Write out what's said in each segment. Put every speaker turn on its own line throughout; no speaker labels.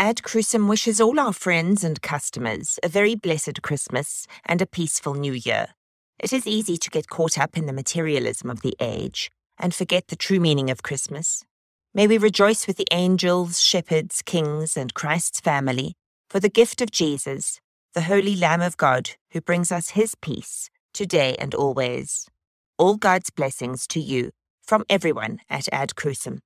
Ad Crucem wishes all our friends and customers a very blessed Christmas and a peaceful New Year. It is easy to get caught up in the materialism of the age and forget the true meaning of Christmas. May we rejoice with the angels, shepherds, kings, and Christ's family for the gift of Jesus, the Holy Lamb of God, who brings us his peace today and always. All God's blessings to you from everyone at Ad Crucem.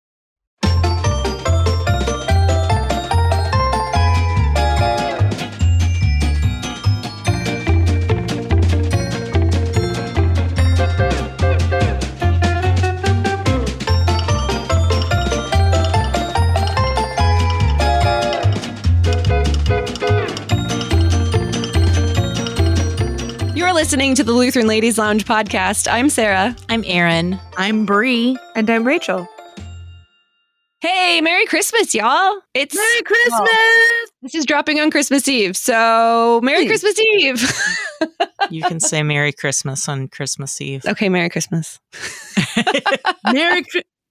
Listening to the Lutheran Ladies Lounge podcast. I'm Sarah.
I'm Erin.
I'm Bri.
And I'm Rachel.
Hey, Merry Christmas, y'all. It's
Merry Christmas!
this is dropping on Christmas Eve. So, Merry
Please.
Christmas Eve.
You can say Merry Christmas on Christmas Eve.
okay, Merry Christmas.
Merry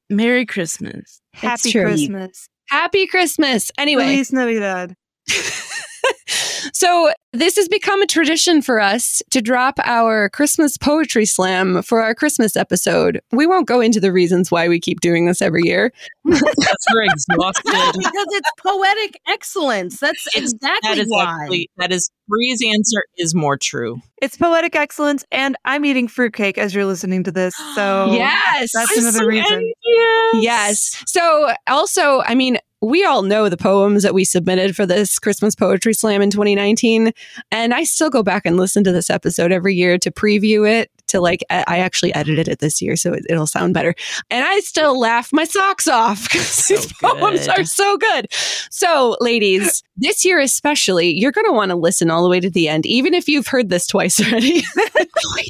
Merry Christmas.
Happy. Christmas.
Happy Christmas. Anyway,
Feliz Navidad.
so this has become a tradition for us to drop our Christmas poetry slam for our Christmas episode. We won't go into the reasons why we keep doing this every year.
That's we're exhausted.
because it's poetic excellence. That's
It's-
exactly
that is
why.
actually that is Bri's answer is more true.
It's poetic excellence, and I'm eating fruitcake as you're listening to this. So
yes.
that's another reason.
Yes. So, also, I mean, we all know the poems that we submitted for this Christmas Poetry Slam in 2019. And I still go back and listen to this episode every year to preview it. To like, I actually edited it this year, so it, it'll sound better. And I still laugh my socks off because these poems are so good. So, ladies, this year especially, you're going to want to listen all the way to the end, even if you've heard this twice already.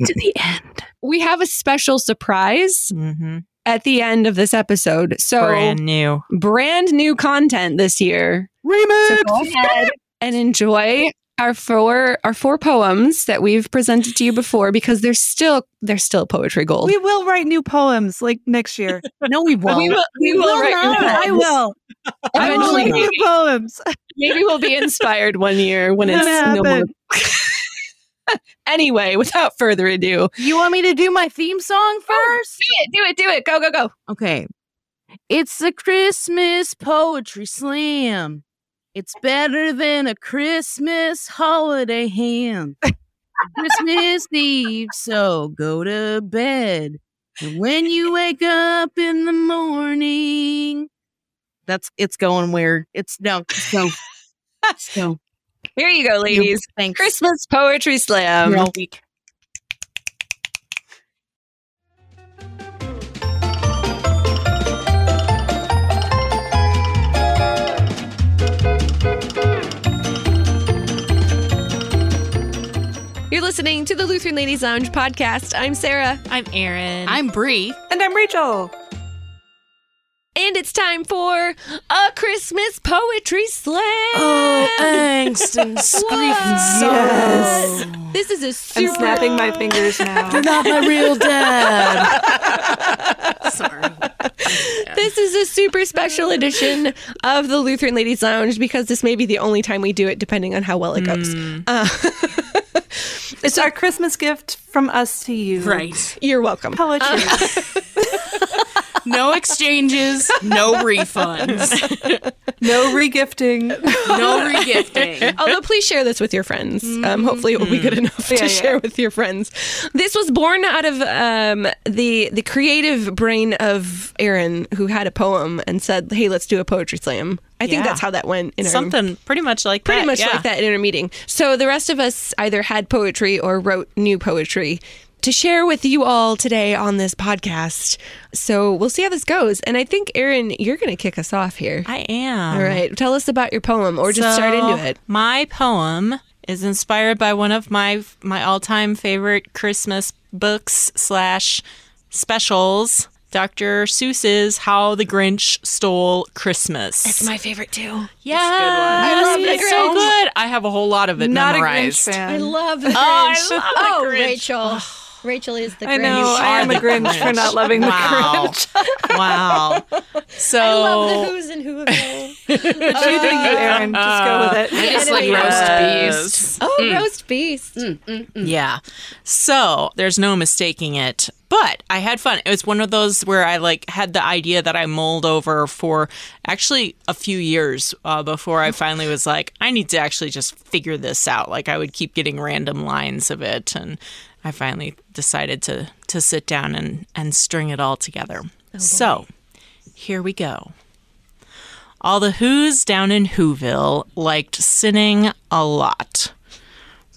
to the end.
we have a special surprise
Mm-hmm.
At the end of this episode. So,
Brand new.
brand new content this year.
Remix.
So go ahead and enjoy our four our four poems that we've presented to you before because they're still they're still poetry gold.
We will write new poems like next year.
no, we won't.
We will- we will write new poems.
I will.
I will
Eventually,
write new poems.
maybe we'll be inspired one year when it's no more. anyway, without further ado,
You want me to do my theme song oh, first?
do it, do it, do it. Go, go, go.
Okay. It's a Christmas poetry slam. It's better than a Christmas holiday ham. Christmas Eve, so go to bed. And when you wake up in the morning, that's it's going weird. It's no, it's go. It's go.
Here you go, ladies.
Thanks.
Christmas poetry slam.
You're all weak.
You're listening to the Lutheran Ladies Lounge podcast. I'm Sarah.
I'm Erin.
I'm Bri.
And I'm Rachel.
And it's time for a Christmas poetry slam.
Oh, angst and screaming
Yes.
This is a
I'm snapping my fingers now.
You're Not my real dad. Sorry.
This is a super special edition of the Lutheran Ladies Lounge because this may be the only time we do it, depending on how well it goes. Uh,
It's our Christmas gift from us to you.
Right.
you're welcome.
Poetry.
No exchanges, no refunds,
no regifting.
no regifting.
Although, please share this with your friends. Um, hopefully, it will be good enough
Yeah,
to
yeah.
share with your friends. This was born out of um, the the creative brain of Erin, who had a poem and said, "Hey, let's do a poetry slam." I think
Yeah.
that's how that went. In our-
Something pretty much like
pretty
that.
much
yeah.
like that in our meeting. So the rest of us either had poetry or wrote new poetry to share with you all today on this podcast. So we'll see how this goes. And I think Erin, you're going to kick us off here.
I am.
all right, tell us about your poem, or just start into it.
My poem is inspired by one of my my all time favorite Christmas books slash specials. Dr. Seuss's How the Grinch Stole Christmas.
It's my favorite too.
yeah,
I love The
it's so good. I have a whole lot of it
Not
memorized.
a Grinch fan.
I love the Grinch.
Oh, I love The
oh,
Grinch.
Rachel. Rachel is the Grinch.
I
Grinch.
know. I am a
the
Grinch for not loving the. Grinch.
wow. So
I love the Who's and Whoville.
It's you, Erin. Uh, just go with it.
I just like roast
Yes.
beast.
oh, hmm. roast beast.
Hmm, hmm, yeah. So there's no mistaking it. But I had fun. It was one of those where I like had the idea that I mulled over for actually a few years uh, before I finally was like, I need to actually just figure this out. Like I would keep getting random lines of it, and I finally decided to to sit down and and string it all together. Oh, so here we go. All the Who's down in Whoville liked sinning a lot.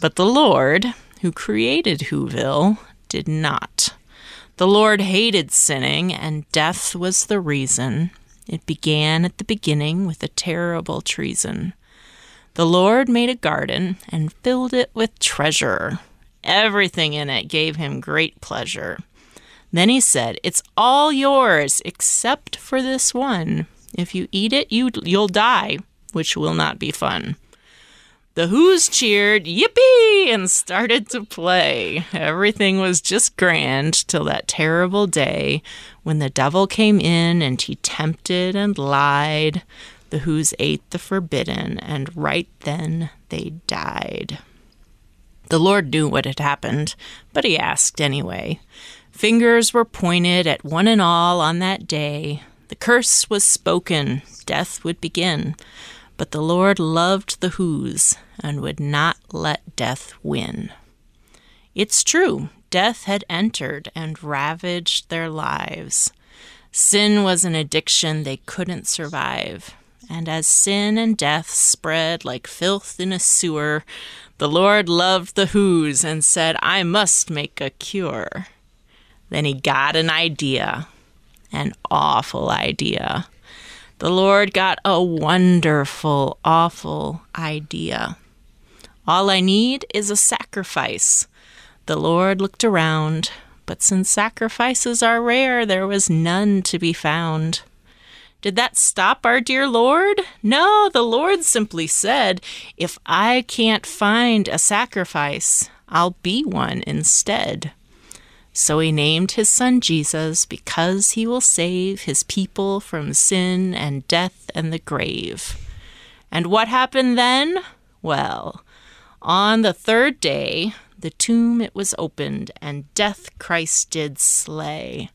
But the Lord, who created Whoville, did not. The Lord hated sinning, and death was the reason. It began at the beginning with a terrible treason. The Lord made a garden and filled it with treasure. Everything in it gave him great pleasure. Then he said, It's all yours except for this one. If you eat it, you, you'll die, which will not be fun. The Who's cheered, yippee, and started to play. Everything was just grand till that terrible day when the devil came in and he tempted and lied. The Who's ate the forbidden, and right then they died. The Lord knew what had happened, but he asked anyway. Fingers were pointed at one and all on that day. The curse was spoken, death would begin. But the Lord loved the Who's and would not let death win. It's true, death had entered and ravaged their lives. Sin was an addiction they couldn't survive. And as sin and death spread like filth in a sewer, the Lord loved the Who's and said, I must make a cure. Then he got an idea, an awful idea. The Lord got a wonderful, awful idea. All I need is a sacrifice. The Lord looked around, but since sacrifices are rare, there was none to be found. Did that stop our dear Lord? No, the Lord simply said, If I can't find a sacrifice, I'll be one instead. So he named his son Jesus because he will save his people from sin and death and the grave. And what happened then? Well, on the third day, the tomb it was opened, and death Christ did slay.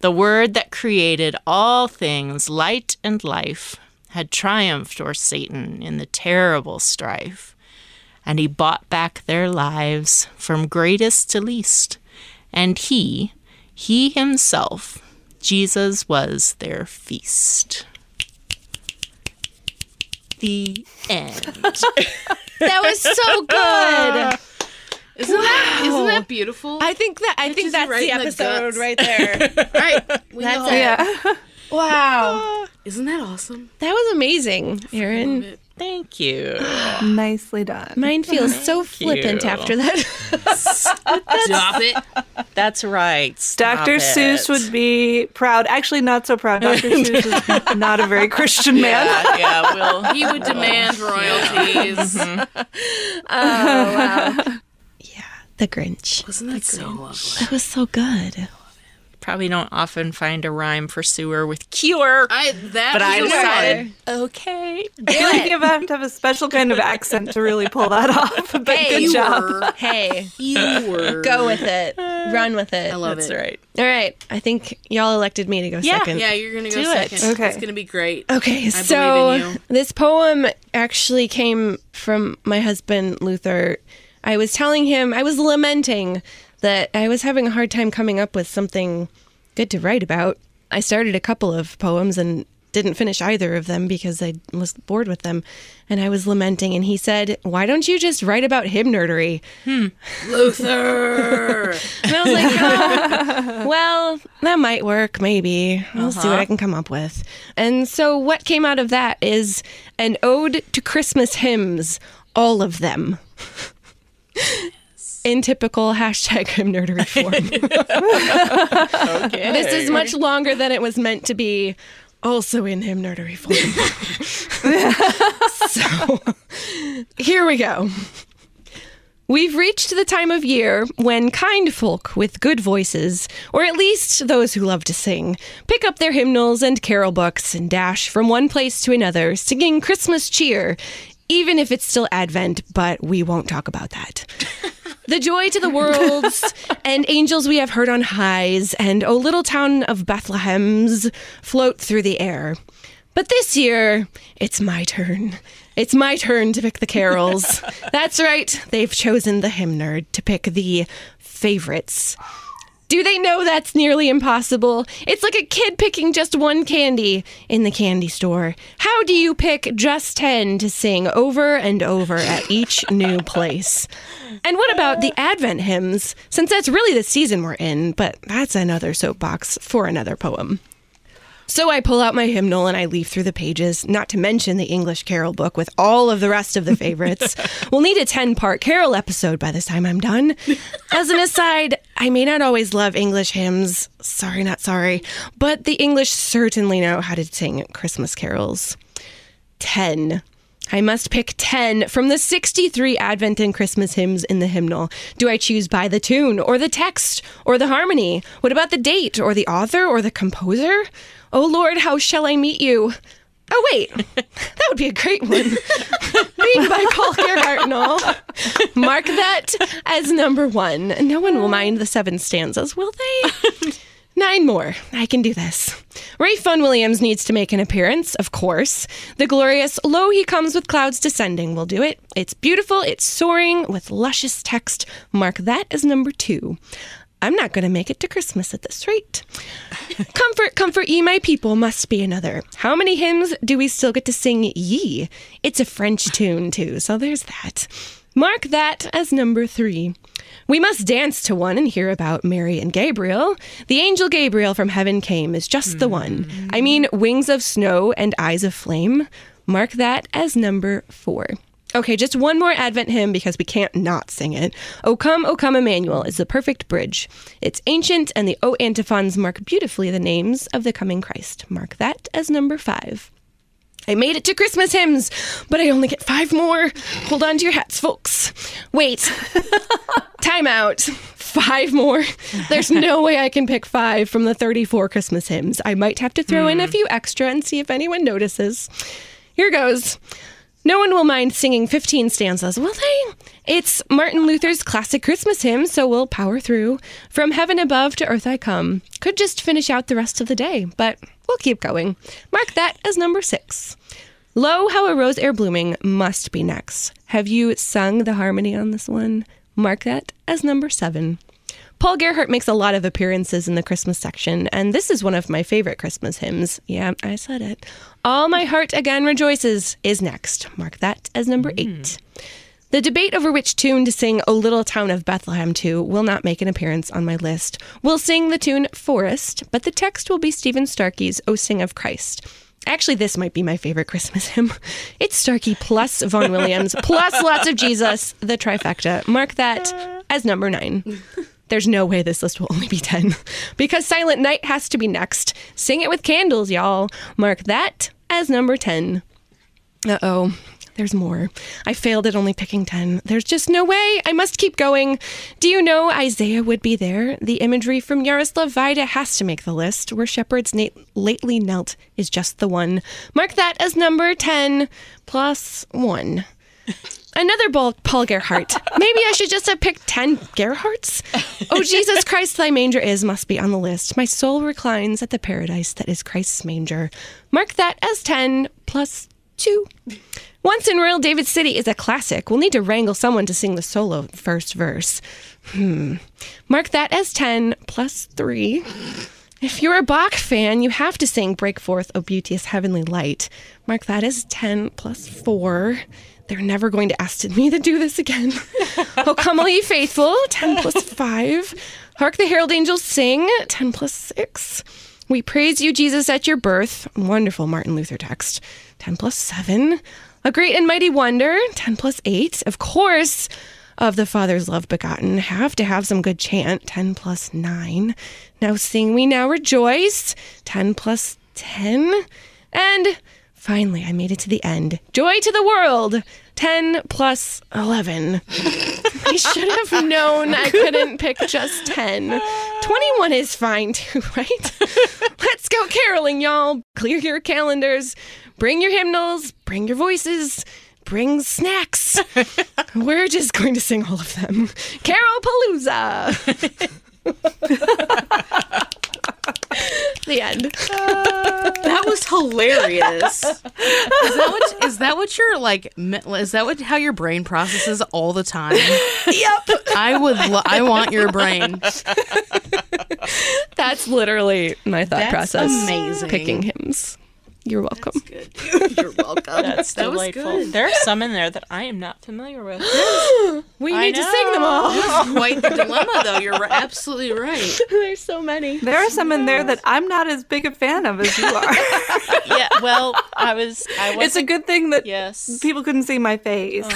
The word that created all things, light and life, had triumphed o'er Satan in the terrible strife. And he bought back their lives from greatest to least. And he, he himself, Jesus was their feast. The end.
That was so good.
Isn't that isn't that beautiful?
I think that I think that's
right
the
in the
episode right there.
right. We
That's
know.
it.
Yeah.
wow, ah,
Isn't that awesome?
that was amazing, Erin.
Thank you.
Nicely done.
Mine feels so flippant
you.
after that.
Stop it.
That's right. Stop
Dr. Seuss would be proud. Actually, not so proud. Dr. Seuss is not a very Christian man.
Yeah, yeah, we'll
He would demand royalties. Mm-hmm.
Oh, the Grinch.
Wasn't that so lovely?
That was so good.
probably don't often find a rhyme for sewer with cure.
I that
But I
was
decided, okay.
I feel like you have to have a special kind of accent to really pull that off. But
Hey,
good job.
Fewer.
Hey,
Fewer.
go with it. Run with it.
I love
That's
it.
right.
All right. I think y'all elected me to go
Yeah.
second.
Yeah, you're gonna go
Do it.
second.
Okay.
It's gonna be great.
Okay,
I
so
believe in you.
this poem actually came from my husband Luther. I was telling him, I was lamenting that I was having a hard time coming up with something good to write about. I started a couple of poems and didn't finish either of them because I was bored with them. And I was lamenting, and he said, Why don't you just write about hymn nerdery? Hmm.
Luther.
And I was like, oh, well, that might work, maybe. I'll see what uh-huh. I can come up with. And so, what came out of that is an ode to Christmas hymns, all of them. In typical hashtag hymn nerdery form.
Okay.
this is much longer than it was meant to be, also in hymn nerdery form. so, here we go. We've reached the time of year when kind folk with good voices, or at least those who love to sing, pick up their hymnals and carol books and dash from one place to another, singing Christmas cheer, even if it's still Advent, but we won't talk about that. the joy to the worlds and angels we have heard on highs, and O little town of Bethlehem's float through the air. But this year, it's my turn. It's my turn to pick the carols. That's right. They've chosen the hymn nerd to pick the favorites. Do they know that's nearly impossible? It's like a kid picking just one candy in the candy store. How do you pick just 10 to sing over and over at each new place? And what about the Advent hymns? Since that's really the season we're in, but that's another soapbox for another poem. So I pull out my hymnal and I leaf through the pages, not to mention the English Carol book with all of the rest of the favorites. we'll need a 10 part Carol episode by the time I'm done. As an aside, I may not always love English hymns, sorry, not sorry, but the English certainly know how to sing Christmas carols. 10. I must pick 10 from the 63 Advent and Christmas hymns in the hymnal. Do I choose by the tune, or the text, or the harmony? What about the date, or the author, or the composer? Oh Lord, how shall I meet you? Oh wait, that would be a great one. Made by Paul Gerhardt. Mark that as number one. No one will mind the seven stanzas, will they? Nine more. I can do this. Ralph Vaughan Williams needs to make an appearance, of course. The glorious Lo He Comes with Clouds Descending will do it. It's beautiful, it's soaring with luscious text. Mark that as number two. I'm not going to make it to Christmas at this rate. comfort, comfort ye, my people, must be another. How many hymns do we still get to sing ye? It's a French tune, too, so there's that. Mark that as number three. We must dance to one and hear about Mary and Gabriel. The angel Gabriel from heaven came is just the one. I mean, wings of snow and eyes of flame. Mark that as number four. Okay, just one more Advent hymn because we can't not sing it. O come, O come, Emmanuel is the perfect bridge. It's ancient, and the O antiphons mark beautifully the names of the coming Christ. Mark that as number five. I made it to Christmas hymns, but I only get five more. Hold on to your hats, folks. Wait. Time out. Five more. There's no way I can pick five from the 34 Christmas hymns. I might have to throw in a hmm. few extra and see if anyone notices. Here goes. No one will mind singing 15 stanzas, will they? It's Martin Luther's classic Christmas hymn, so we'll power through. From heaven above to earth I come. Could just finish out the rest of the day, but we'll keep going. Mark that as number six. Lo, how a rose e'er blooming must be next. Have you sung the harmony on this one? Mark that as number seven. Paul Gerhardt makes a lot of appearances in the Christmas section, and this is one of my favorite Christmas hymns. Yeah, I said it. All My Heart Again Rejoices is next. Mark that as number eight. Hmm. The debate over which tune to sing O Little Town of Bethlehem to will not make an appearance on my list. We'll sing the tune Forest, but the text will be Stephen Starkey's O Sing of Christ. Actually, this might be my favorite Christmas hymn. It's Starkey plus Vaughan Williams plus lots of Jesus, the trifecta. Mark that as number nine. There's no way this list will only be 10 because Silent Night has to be next. Sing it with candles, y'all. Mark that as number 10. Uh oh. There's more. I failed at only picking 10. There's just no way. I must keep going. Do you know Isaiah would be there? The imagery from Jaroslav Vajda has to make the list. Where shepherds lately knelt is just the one. Mark that as number 10 plus 1. Another Paul, Paul Gerhardt. Maybe I should just have picked 10 Gerhardts? Oh, Jesus Christ, thy manger is must be on the list. My soul reclines at the paradise that is Christ's manger. Mark that as 10 plus 2. Once in Royal David City is a classic. We'll need to wrangle someone to sing the solo first verse. Hmm. Mark that as 10 plus 3. If you're a Bach fan, you have to sing Break Forth, O Beauteous Heavenly Light. Mark that as 10 plus 4. They're never going to ask me to do this again. oh, come all ye faithful, 10 plus 5. Hark the herald angels sing, 10 plus 6. We praise you, Jesus, at your birth. Wonderful Martin Luther text. 10 plus 7. A great and mighty wonder. 10 plus 8. Of course, of the Father's love begotten. Have to have some good chant. 10 plus 9. Now sing we now rejoice. 10 plus 10. And finally, I made it to the end. Joy to the world. 10 plus 11. I should have known I couldn't pick just 10. 21 is fine too, right? Let's go caroling, y'all. Clear your calendars, bring your hymnals, bring your voices, bring snacks. We're just going to sing all of them. Carol Palooza. the end.
That was hilarious. is that what is that what you're like is that what how your brain processes all the time?
Yep.
I would lo- I want your brain.
That's literally my thought
That's
process.
amazing.
Picking hymns. You're welcome.
You're welcome.
That's
that was
delightful.
good.
There are some in there that I am not familiar with.
We
I
need to sing them all.
That's quite the dilemma though. You're ri- absolutely right.
There's so many.
There are some in there that I'm not as big a fan of as you are.
yeah, well, I was. I was.
it's a good thing that
yes.
people couldn't see my face.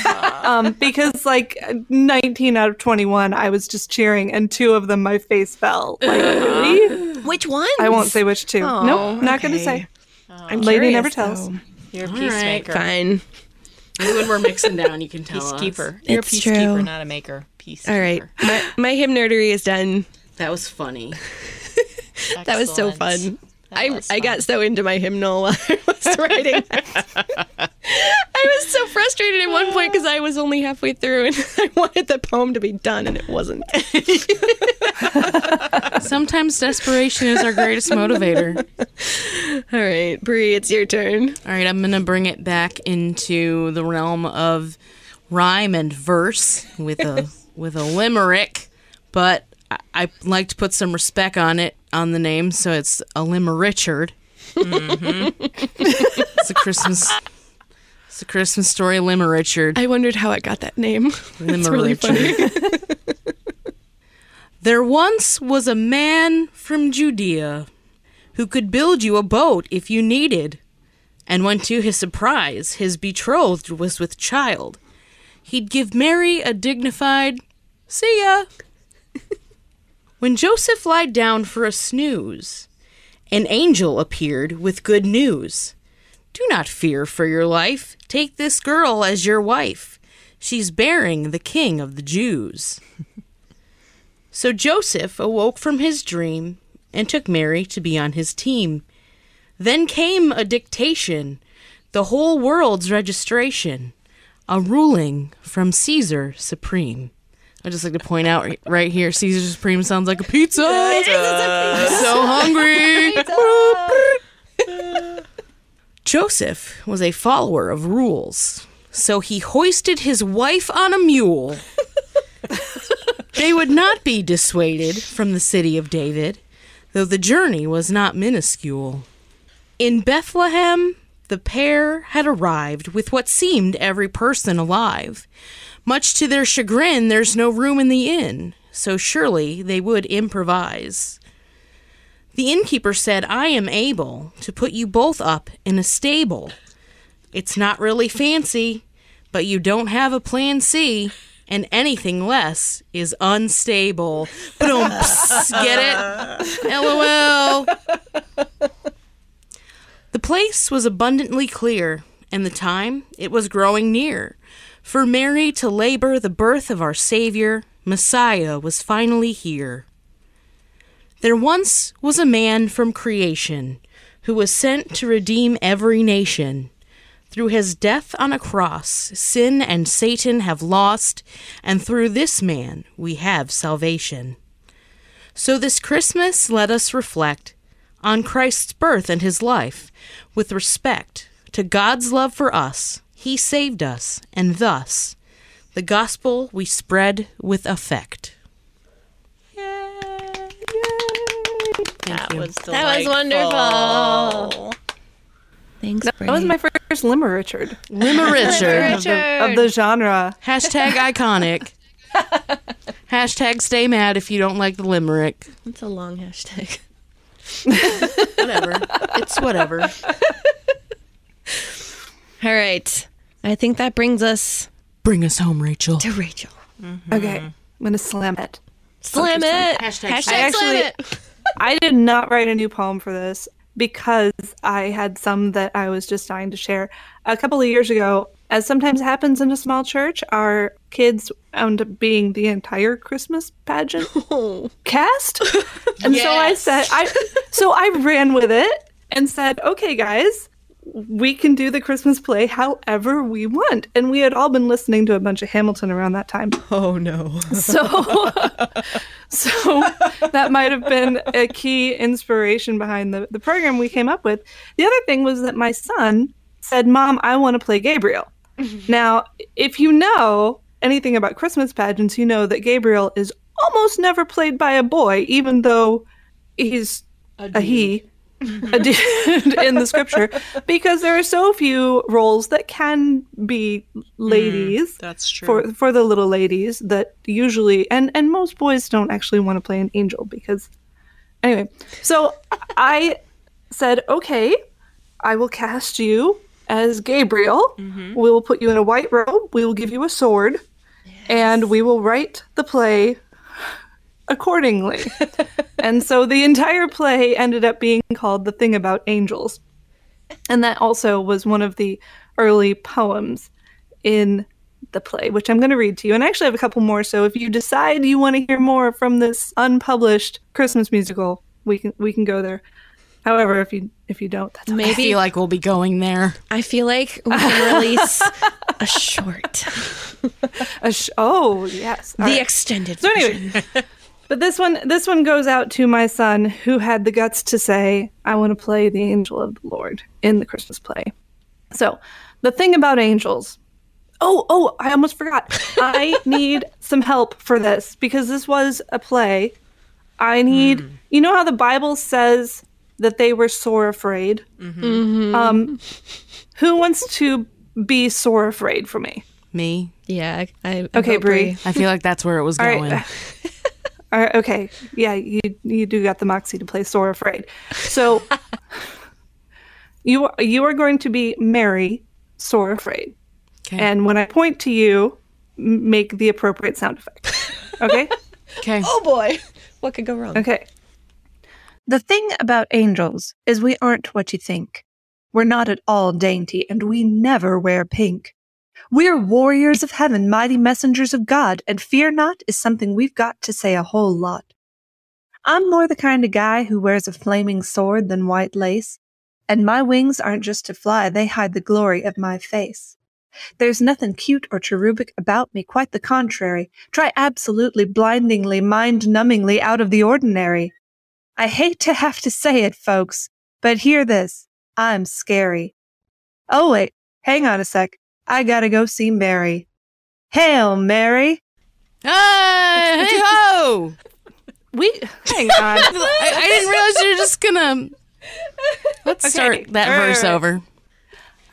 Um, because like 19 out of 21, I was just cheering, and two of them my face fell. Like, really?
Which one?
I won't say which two.
Oh,
nope, not going to say.
I'm
Lady
curious,
never tells.
though.
You're a
All
peacemaker.
Fine.
Maybe when we're mixing down, you can tell us.
Peacekeeper. You're
It's
a peacekeeper,
true.
not a maker. Peacekeeper.
All right. My, my hymn nerdery is done.
That was funny.
That was so fun.
That
I,
was
I got so into my hymnal while I was writing. I was so frustrated at one point because I was only halfway through and I wanted the poem to be done and it wasn't.
Sometimes desperation is our greatest motivator.
All right, Bri, it's your turn.
All right, I'm going to bring it back into the realm of rhyme and verse with a with a limerick, but I, I like to put some respect on it on the name, so it's a limerichard. Mm-hmm. it's a Christmas. It's a Christmas story, Lima Richard.
I wondered how it got that name. It's really funny.
There once was a man from Judea who could build you a boat if you needed. And when to his surprise his betrothed was with child, he'd give Mary a dignified see ya. when Joseph lied down for a snooze, an angel appeared with good news. Do not fear for your life. Take this girl as your wife. She's bearing the king of the Jews. So Joseph awoke from his dream and took Mary to be on his team. Then came a dictation, the whole world's registration, a ruling from Caesar Supreme. I just like to point out right- here, Caesar Supreme sounds like a pizza. I'm so hungry. Joseph was a follower of rules, so he hoisted his wife on a mule. They would not be dissuaded from the city of David, though the journey was not minuscule. In Bethlehem, the pair had arrived with what seemed every person alive. Much to their chagrin, there's no room in the inn, so surely they would improvise. The innkeeper said, I am able to put you both up in a stable. It's not really fancy, but you don't have a plan C, and anything less is unstable. Get it? LOL. The place was abundantly clear, and the time it was growing near. For Mary to labor the birth of our Savior, Messiah was finally here. There once was a man from creation who was sent to redeem every nation. Through his death on a cross, sin and Satan have lost, and through this man we have salvation. So this Christmas, let us reflect on Christ's birth and his life with respect to God's love for us. He saved us, and thus the gospel we spread with effect.
That was
That was wonderful. Thanks,
That was my first limmer, Richard,
Limerichard.
of the, of the genre.
Hashtag iconic. Hashtag stay mad if you don't like the limerick.
It's a long hashtag.
Whatever. it's whatever.
All right. I think that brings us
Bring us home, Rachel.
to Rachel. Mm-hmm.
Okay, I'm going to slam it.
Slam it.
Hashtag
Hashtag
I
slam
actually-
it.
I did not write a new poem for this because I had some that I was just dying to share. A couple of years ago, as sometimes happens in a small church, our kids wound up being the entire Christmas pageant cast. And so I said, I so I ran with it and said, okay, guys, we can do the Christmas play however we want. And we had all been listening to a bunch of Hamilton around that time.
Oh no.
So, so that might have been a key inspiration behind the, the program we came up with. The other thing was that my son said, Mom, I want to play Gabriel. Now, if you know anything about Christmas pageants, you know that Gabriel is almost never played by a boy, even though he's a, he. a dude in the scripture because there are so few roles that can be mm, ladies
That's true.
for for the little ladies that usually and and most boys don't actually want to play an angel because anyway so i said okay i will cast you as gabriel. Mm-hmm. We will put you in a white robe. We will give you a sword and we will write the play accordingly and so the entire play ended up being called the thing about angels and that also was one of the early poems in the play, which I'm going to read to you. And I actually have a couple more. So if you decide you want to hear more from this unpublished Christmas musical, we can we can go there. However, if you if you don't, that's okay.
I feel like we'll be going there.
I feel like we can release a short,
A sh- oh yes. All
the
right.
extended.
So anyway, but this one this one goes out to my son who had the guts to say, "I want to play the angel of the Lord in the Christmas play." So, the thing about angels. Oh, oh, I almost forgot. I need some help for this because this was a play. I need, hmm. you know how the Bible says that they were sore afraid? Mm-hmm. Mm-hmm. Um, who wants to be sore afraid for me?
Me.
Yeah. I, I
Okay,
vote
Bri.
I feel like that's where it was
All
going.
right. All right, okay. Yeah, you you do got the moxie to play sore afraid. So you are- you are going to be Mary sore afraid.
Okay.
And when I point to you, make the appropriate sound effect. Okay?
Okay.
Oh boy, what could go wrong?
okay. The thing about angels is we aren't what you think. We're not at all dainty and we never wear pink. We're warriors of heaven, mighty messengers of God, and fear not is something we've got to say a whole lot. I'm more the kind of guy who wears a flaming sword than white lace, and my wings aren't just to fly, they hide the glory of my face. There's nothing cute or cherubic about me, quite the contrary. Try absolutely, blindingly, mind numbingly out of the ordinary. I hate to have to say it, folks, but hear this. I'm scary. Oh, wait, hang on a sec. I gotta go see Mary. Hail, Mary!
Hey, hey ho!
We hang on.
I, I didn't realize you were just gonna. Let's
Okay.
start that
All right,
verse
all right.
over.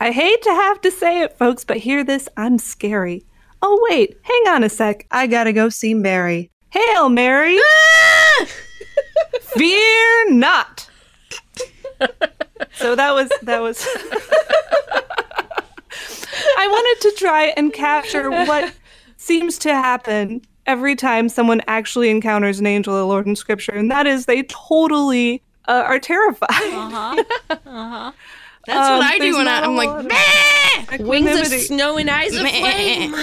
I hate to have to say it, folks, but hear this. I'm scary. Oh, wait, hang on a sec. I gotta go see Mary. Hail, Mary! Ah! Fear not. so that was that was. I wanted to try and capture what seems to happen every time someone actually encounters an angel of the Lord in Scripture, and that is they totally uh, are terrified.
That's
Um,
what I do
there's
when
not
I,
a
I'm like,
lot!
Wings of snow and eyes of flame.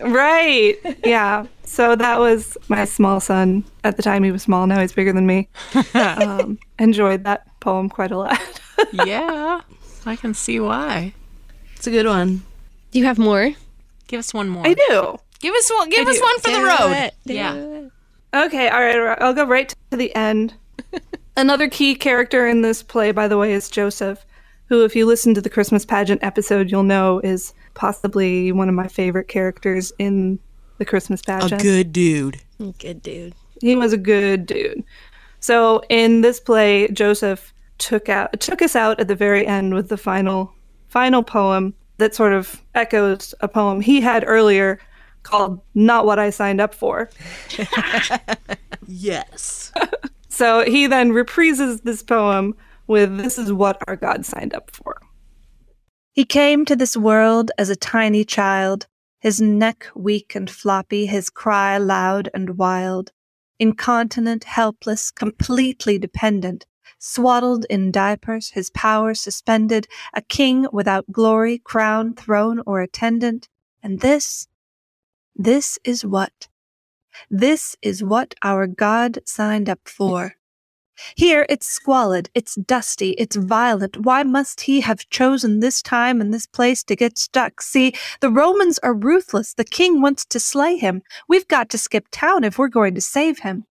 Right. Yeah. So that was my small son. At the time, he was small. Now he's bigger than me. Um, enjoyed that poem quite a lot.
yeah, I can see why.
it's a good one.
Do you have more?
Give us one more.
I do.
Give us one. Give
I
us
do.
one for the road.
Yeah.
Okay. All right. all right, I'll go right to the end. Another key character in this play, by the way, is Joseph, who, if you listen to the Christmas pageant episode, you'll know is possibly one of my favorite characters in the Christmas pageant.
A good dude.
Good dude.
he was a good dude. So in this play, Joseph took out took us out at the very end with the final final poem that sort of echoes a poem he had earlier called "Not What I Signed Up For."
Yes.
So he then reprises this poem with "This is what our God signed up for." He came to this world as a tiny child, his neck weak and floppy, his cry loud and wild. Incontinent, helpless, completely dependent, swaddled in diapers, his power suspended, a king without glory, crown, throne, or attendant. And this, this is what? This is what our God signed up for. Here it's squalid, it's dusty, it's violent. Why must he have chosen this time and this place to get stuck? See, the Romans are ruthless. The king wants to slay him. We've got to skip town if we're going to save him.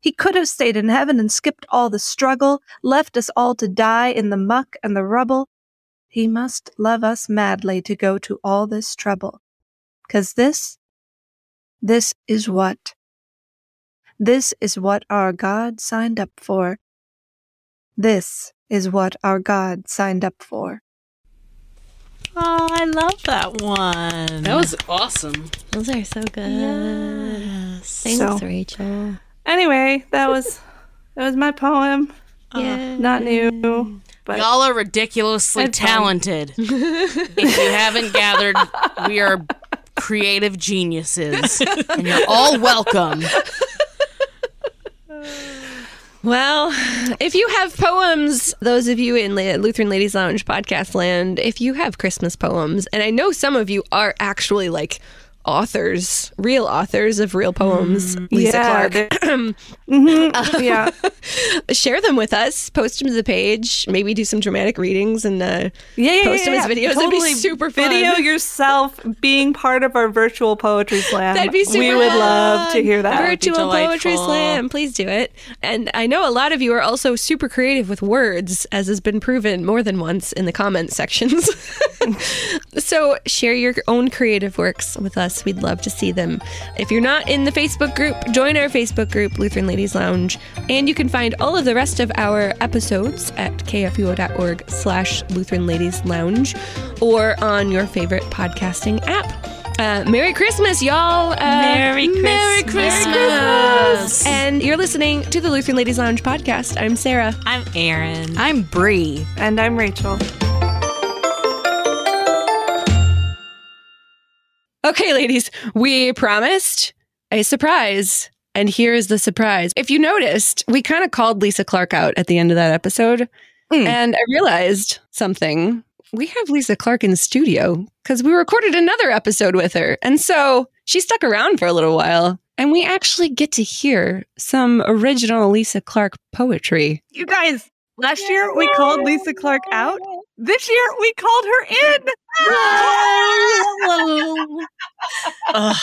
He could have stayed in heaven and skipped all the struggle, left us all to die in the muck and the rubble. He must love us madly to go to all this trouble. 'Cause this, this is what? This is what our God signed up for. This is what our God signed up for.
Oh, I love that one.
That was awesome.
Those are so good.
yes.
Thanks,
So-
Rachel.
Anyway, that was that was my poem.
Yeah.
Uh, Not new, but
Y'all are ridiculously talented. if you haven't gathered, we are creative geniuses, and you're all welcome.
Well, if you have poems, those of you in La- Lutheran Ladies Lounge podcast land, if you have Christmas poems, and I know some of you are actually like authors, real authors of real poems, Lisa
Yeah,
Clark,
Mhm, yeah.
share them with us, post them to the page, maybe do some dramatic readings and uh,
Yeah, yeah,
post
yeah,
them as videos. That'd be super fun.
Video yourself being part of our virtual poetry slam.
That'd be super
We would
fun.
love to hear that.
Virtual poetry slam. Please do it. And I know a lot of you are also super creative with words, as has been proven more than once in the comment sections. so share your own creative works with us. We'd love to see them. If you're not in the Facebook group, join our Facebook group, Lutheran Ladies Lounge. And you can find all of the rest of our episodes at kfuo.org slash Lutheran Ladies Lounge or on your favorite podcasting app. Uh, Merry Christmas, y'all. Uh,
Merry Christmas.
Merry Christmas. And you're listening to the Lutheran Ladies Lounge podcast. I'm Sarah.
I'm Erin.
I'm Bri.
And I'm Rachel.
Okay, ladies, we promised a surprise. And here is the surprise. If you noticed, we kind of called Lisa Clark out at the end of that episode.
Mm.
And I realized something. We have Lisa Clark in the studio because we recorded another episode with her. And so she stuck around for a little while. And we actually get to hear some original Lisa Clark poetry.
You guys, last year we called Lisa Clark out. This year we called her in.
I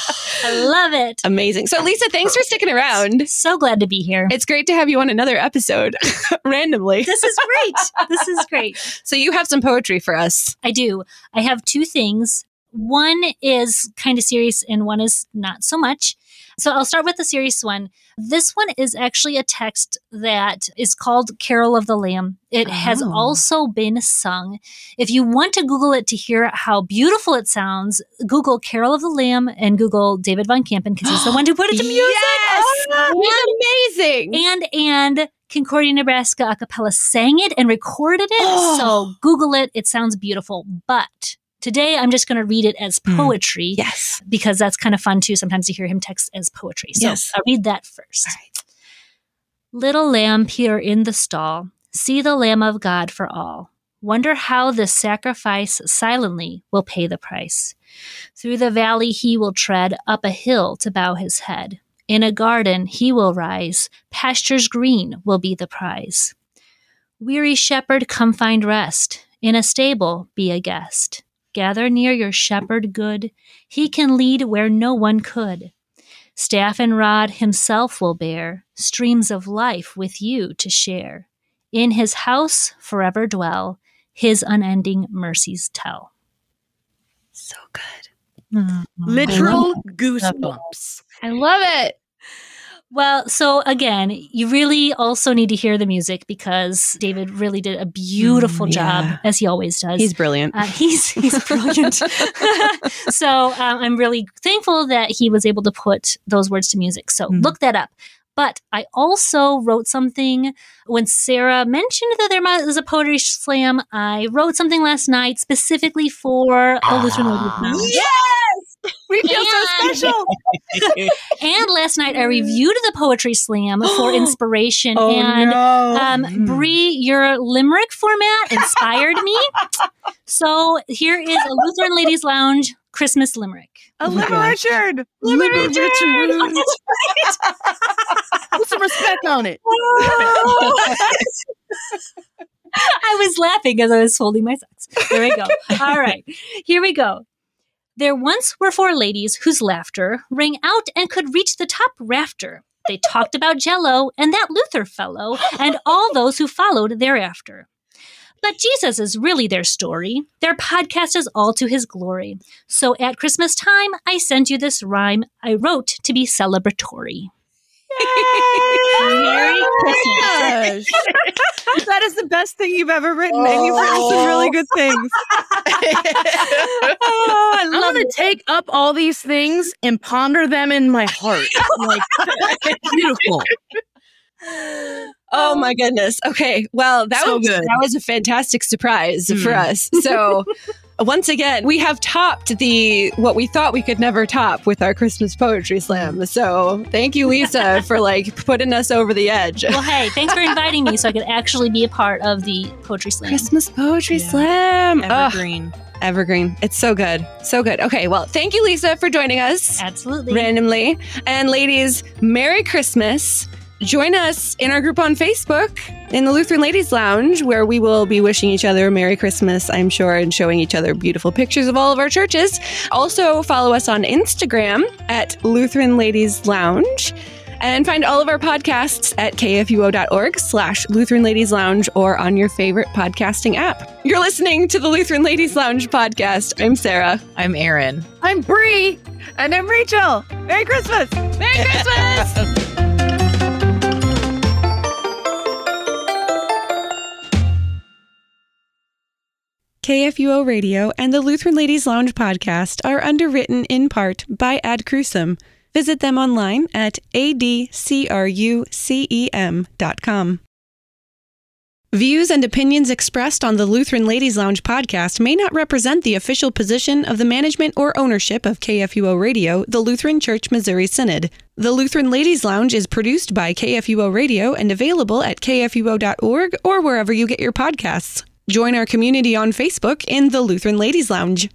love it.
Amazing. So, Lisa, thanks for sticking around.
So glad to be here.
It's great to have you on another episode randomly.
This is great. This is great.
So, you have some poetry for us.
I do. I have two things. One is kind of serious and one is not so much. So I'll start with the serious one. This one is actually a text that is called Carol of the Lamb. It has
Oh.
also been sung. If you want to Google it to hear how beautiful it sounds, Google Carol of the Lamb and Google David Von Kampen because he's the one who put it to music.
He's oh, amazing.
and and Concordia, Nebraska a cappella sang it and recorded it.
Oh.
So Google it. It sounds beautiful. But today I'm just going to read it as
Mm.
poetry
yes.
because that's kind of fun too. Sometimes you hear hymn text as poetry. So
Yes.
I'll read that first. Little lamb peer in the stall. See the Lamb of God for all. Wonder how this sacrifice silently will pay the price. Through the valley he will tread, up a hill to bow his head. In a garden he will rise, pastures green will be the prize. Weary shepherd, come find rest. In a stable be a guest. Gather near your shepherd good, he can lead where no one could. Staff and rod himself will bear, streams of life with you to share. In his house forever dwell, his unending mercies tell.
So good. Mm-hmm.
Literal goosebumps.
I love it.
Well, so again, you really also need to hear the music because David really did a beautiful
Mm, yeah.
job, as he always does.
He's brilliant.
Uh, he's he's brilliant. so um, I'm really thankful that he was able to put those words to music. So
Mm.
look that up. But I also wrote something when Sarah mentioned that there was a poetry slam. I wrote something last night specifically for a Lutheran Ladies Lounge.
We feel so special.
And last night I reviewed the poetry slam for inspiration.
Oh,
and
no.
um, Bri, your limerick format inspired me. So here is a Lutheran Ladies Lounge Christmas limerick.
A
Oh my
little
gosh.
Richard.
Richard. Put some respect on it.
I was laughing as I was folding my socks. There we go. All right, here we go. There once were four ladies whose laughter rang out and could reach the top rafter. They talked about Jello and that Luther fellow and all those who followed thereafter. But Jesus is really their story. Their podcast is all to his glory. So at Christmas time, I send you this rhyme I wrote to be celebratory. Merry Christmas.
That is the best thing you've ever written, and you've written some really good things.
Oh, I
I'm gonna
it.
take up all these things and ponder them in my heart. Like beautiful.
Oh my goodness. Okay. Well, that
So
was
good.
that was a fantastic surprise for
Mm.
us. So once again, we have topped the what we thought we could never top with our Christmas poetry slam. So thank you, Lisa, for like putting us over the edge.
Well, hey, thanks for inviting me so I could actually be a part of the poetry slam.
Christmas poetry
Yeah.
slam. Ugh,
Evergreen.
evergreen. It's so good. So good. Okay. Well, thank you, Lisa, for joining us
Absolutely.
randomly. And ladies, Merry Christmas. Join us in our group on Facebook in the Lutheran Ladies Lounge, where we will be wishing each other a Merry Christmas, I'm sure, and showing each other beautiful pictures of all of our churches. Also, follow us on Instagram at Lutheran Ladies Lounge. And find all of our podcasts at kfuo.org slash Lutheran Ladies Lounge or on your favorite podcasting app. You're listening to the Lutheran Ladies Lounge podcast. I'm Sarah.
I'm Erin.
I'm Bri.
And I'm Rachel. Merry Christmas.
Merry Christmas! KFUO Radio and the Lutheran Ladies Lounge podcast are underwritten in part by Ad Crucem. Visit them online at adcrucem.com. Views and opinions expressed on the Lutheran Ladies Lounge podcast may not represent the official position of the management or ownership of KFUO Radio, the Lutheran Church Missouri Synod. The Lutheran Ladies Lounge is produced by KFUO Radio and available at kfuo.org or wherever you get your podcasts. Join our community on Facebook in the Lutheran Ladies Lounge.